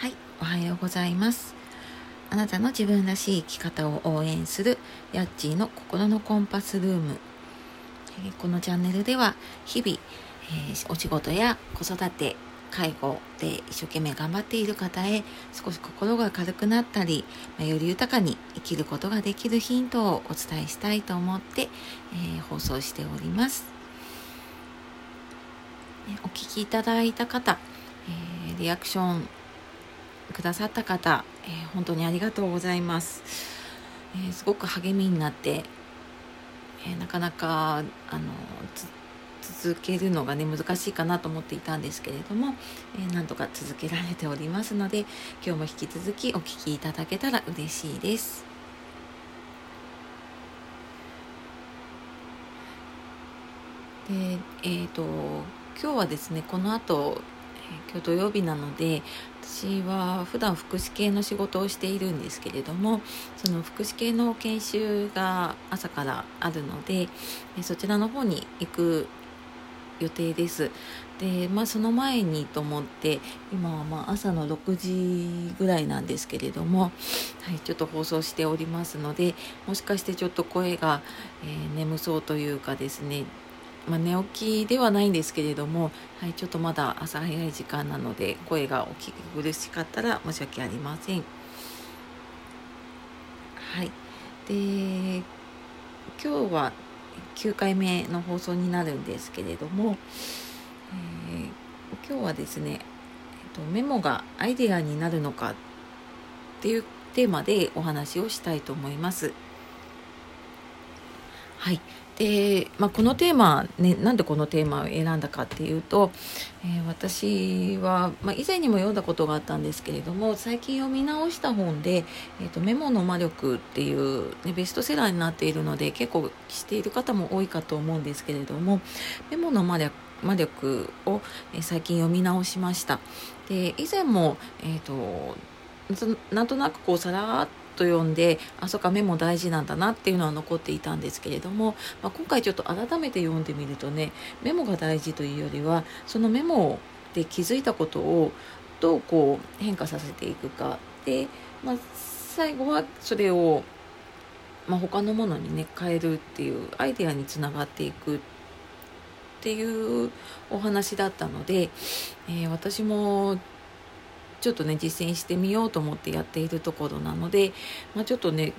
はい、おはようございます。あなたの自分らしい生き方を応援するヤッチーの心のコンパスルーム。このチャンネルでは日々、えーお仕事や子育て、介護で一生懸命頑張っている方へ少し心が軽くなったり、まより豊かに生きることができるヒントをお伝えしたいと思って、えー放送しております。お聞きいただいた方、えーリアクションくださった方、えー本当にありがとうございます、えーすごく励みになって、えーなかなかあのつ続けるのがね難しいかなと思っていたんですけれども、えーなんとか続けられておりますので今日も引き続きお聞きいただけたら嬉しいです。でえっ、と今日はですねこの後、今日土曜日なので私は普段福祉系の仕事をしているんですけれどもその福祉系の研修が朝からあるのでそちらの方に行く予定です。でまあその前にと思って今はまあ朝の6時ぐらいなんですけれども、はい、ちょっと放送しておりますのでもしかしてちょっと声が、えー眠そうというかですねまあ、寝起きではないんですけれども、はい、ちょっとまだ朝早い時間なので声がお聞き苦しかったら申し訳ありません。はい、で今日は9回目の放送になるんですけれども、えー今日はですね、えっと、メモがアイデアになるのかっていうテーマでお話をしたいと思います。はい。で、まあ、このテーマ、ね、なんでこのテーマを選んだかっていうと、えー私は、まあ、以前にも読んだことがあったんですけれども最近読み直した本で「えーとメモの魔力」っていう、ね、ベストセラーになっているので結構知っている方も多いかと思うんですけれどもメモの魔力魔力を、え最近読み直しました。で以前も、えーとなんとなくこうさらっと読んであそうかメモ大事なんだなっていうのは残っていたんですけれども、まあ、今回ちょっと改めて読んでみるとねメモが大事というよりはそのメモで気づいたことをどうこう変化させていくか。で、まあ、最後はそれを、まあ、他のものにね変えるっていうアイデアにつながっていくっていうお話だったので、えー私もちょっとね実践してみようと思ってやっているところなので、まあ、ちょっとね、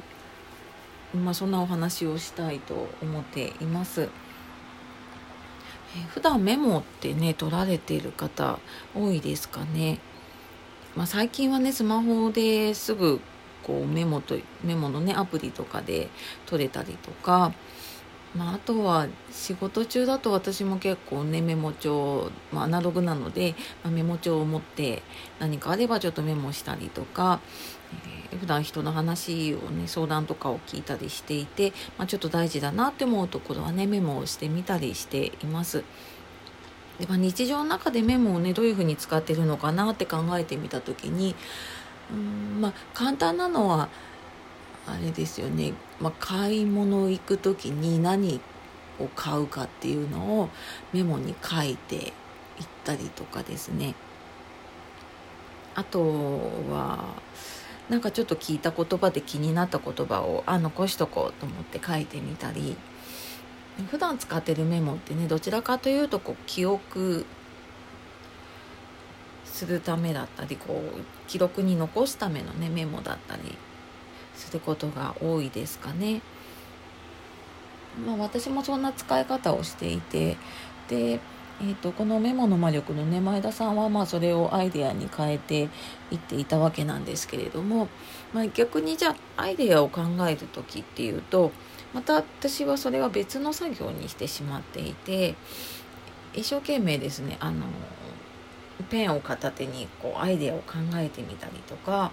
まあ、そんなお話をしたいと思っています。え普段メモってね取られている方多いですかね。まあ、最近はねスマホですぐこうメモとメモのねアプリとかで取れたりとか、まあ、あとは仕事中だと私も結構ねメモ帳、まあ、アナログなので、まあ、メモ帳を持って何かあればちょっとメモしたりとか、えー普段人の話をね相談とかを聞いたりしていて、まあ、ちょっと大事だなって思うところはねメモをしてみたりしています。でまあ、日常の中でメモをねどういうふうに使ってるのかなって考えてみた時にうんまあ簡単なのはあれですよね、まあ、買い物行く時に何を買うかっていうのをメモに書いていったりとかですね。あとはなんかちょっと聞いた言葉で気になった言葉をあ残しとこうと思って書いてみたり。普段使ってるメモってねどちらかというとこう記憶するためだったりこう記録に残すためのねメモだったり。することが多いですかね。まあ、私もそんな使い方をしていてで、えー、とこのメモの魔力のね前田さんはまあそれをアイデアに変えていっていたわけなんですけれども、まあ、逆にじゃあアイデアを考える時っていうとまた私はそれは別の作業にしてしまっていて一生懸命ですねあのペンを片手にこうアイデアを考えてみたりとか、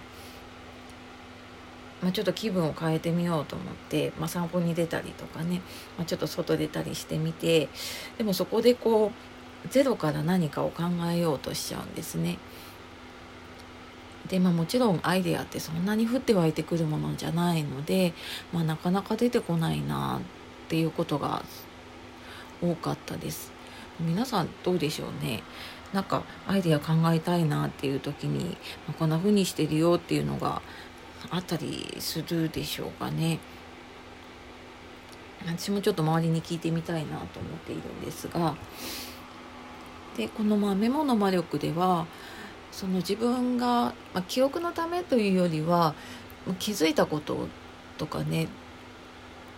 まあ、ちょっと気分を変えてみようと思って、まあ、散歩に出たりとかね、まあ、ちょっと外出たりしてみてでもそこでこうゼロから何かを考えようとしちゃうんですね。でまあ、もちろんアイデアってそんなに降って湧いてくるものじゃないので、まあ、なかなか出てこないなっていうことが多かったです。皆さんどうでしょうねなんかアイデア考えたいなっていう時に、まあ、こんな風にしてるよっていうのがあったりするでしょうかね。私もちょっと周りに聞いてみたいなと思っているんですがでこのまあメモの魔力ではその自分が、まあ、記憶のためというよりは気づいたこととかね、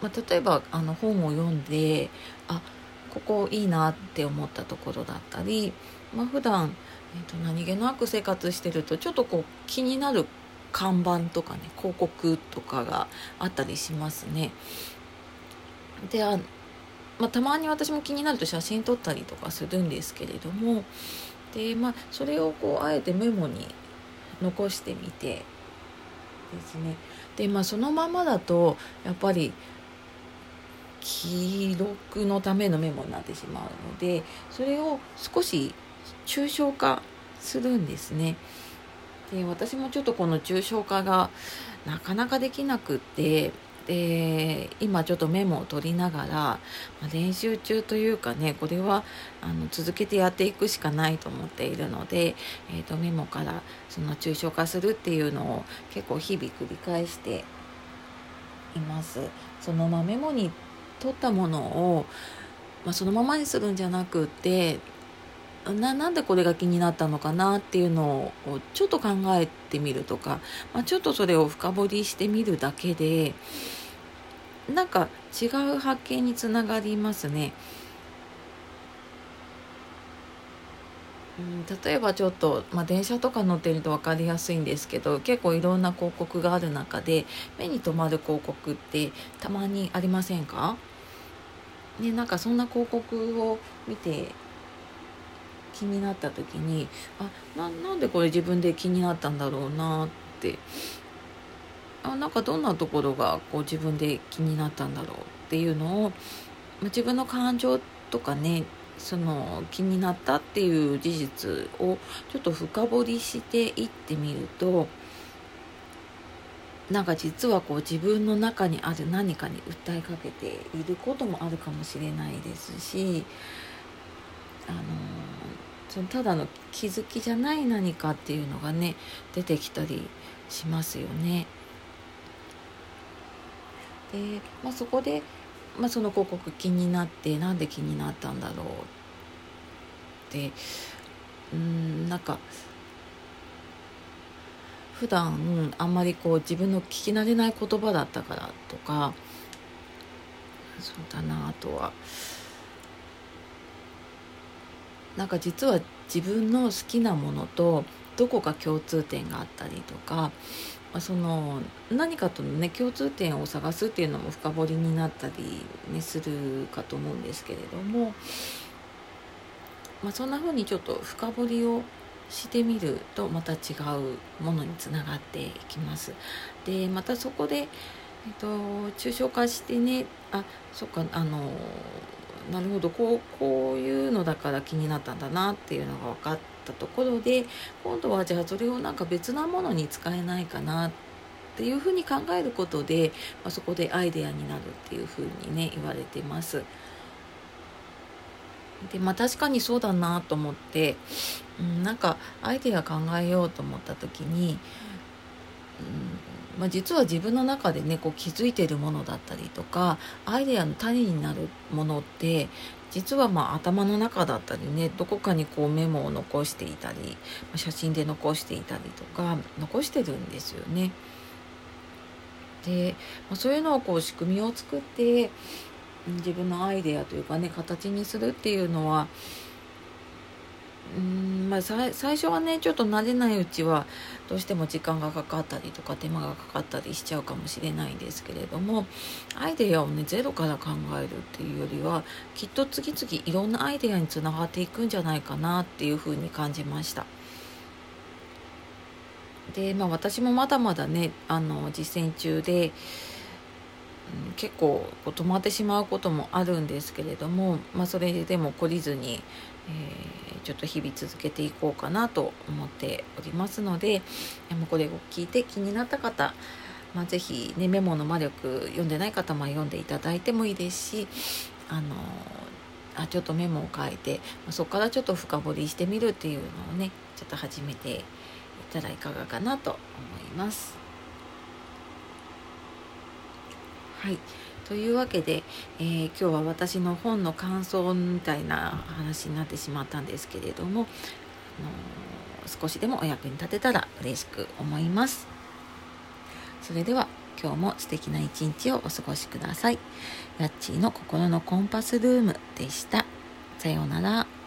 まあ、例えばあの本を読んであここいいなって思ったところだったり、まあ、普段、えーと、何気なく生活してるとちょっとこう気になる看板とかね広告とかがあったりしますね。であ、まあ、たまに私も気になると写真撮ったりとかするんですけれどもで、まあ、それをこうあえてメモに残してみてですねでまあそのままだとやっぱり記録のためのメモになってしまうのでそれを少し抽象化するんですね。で私もちょっとこの抽象化がなかなかできなくってで今ちょっとメモを取りながら、まあ、練習中というかねこれはあの続けてやっていくしかないと思っているので、えーと、メモからその抽象化するっていうのを結構日々繰り返しています。そのまメモに取ったものを、まあ、そのままにするんじゃなくてななんでこれが気になったのかなっていうのをちょっと考えてみるとか、まあ、ちょっとそれを深掘りしてみるだけでなんか違う発見につながりますね。うん、例えばちょっと、まあ、電車とか乗ってると分かりやすいんですけど結構いろんな広告がある中で目に留まる広告ってたまにありませんか？ね、なんかそんな広告を見て気になった時にあななんでこれ自分で気になったんだろうなって。あなんかどんなところがこう自分で気になったんだろうっていうのを、自分の感情とかねその気になったっていう事実をちょっと深掘りしていってみるとなんか実はこう自分の中にある何かに訴えかけていることもあるかもしれないですしあのそのただの気づきじゃない何かっていうのがね出てきたりしますよね。で、まあ、そこで、まあ、その広告気になってなんで気になったんだろうって。うんなんか普段あんまりこう自分の聞き慣れない言葉だったからとか。そうだなあとは。なんか実は自分の好きなものとどこか共通点があったりとかその何かとのね共通点を探すっていうのも深掘りになったり、ね、するかと思うんですけれども、まあ、そんな風にちょっと深掘りをしてみるとまた違うものにつながっていきます。でまたそこで、えっと、抽象化してねあそっかあのなるほどこうこういうのだから気になったんだなっていうのが分かったところで今度はじゃあそれをなんか別なものに使えないかなっていうふうに考えることで、まあ、そこでアイデアになるっていうふうにね言われてます。でまあ確かにそうだなと思って、うん、なんかアイデア考えようと思った時に、うんまあ、実は自分の中でねこう気づいてるものだったりとかアイデアの種になるものって実はまあ頭の中だったりねどこかにこうメモを残していたり写真で残していたりとか残してるんですよね。で、まあ、そういうのをこう仕組みを作って自分のアイデアというかね形にするっていうのはうんまあ、最初はねちょっと慣れないうちはどうしても時間がかかったりとか手間がかかったりしちゃうかもしれないんですけれどもアイデアをねゼロから考えるっていうよりはきっと次々いろんなアイデアにつながっていくんじゃないかなっていうふうに感じました。でまあ私もまだまだねあの実践中で結構こう止まってしまうこともあるんですけれども、まあ、それでも懲りずに、えー、ちょっと日々続けていこうかなと思っておりますのでこれを聞いて気になった方、まあ、是非、ね、メモの魔力読んでない方も読んでいただいてもいいですしあのあちょっとメモを書いてそこからちょっと深掘りしてみるっていうのをねちょっと始めていったらいかがかなと思います。はいというわけで、えー、今日は私の本の感想みたいな話になってしまったんですけれども、あのー、少しでもお役に立てたら嬉しく思います。それでは今日も素敵な一日をお過ごしください。ヤッチーの心のコンパスルームでした。さようなら。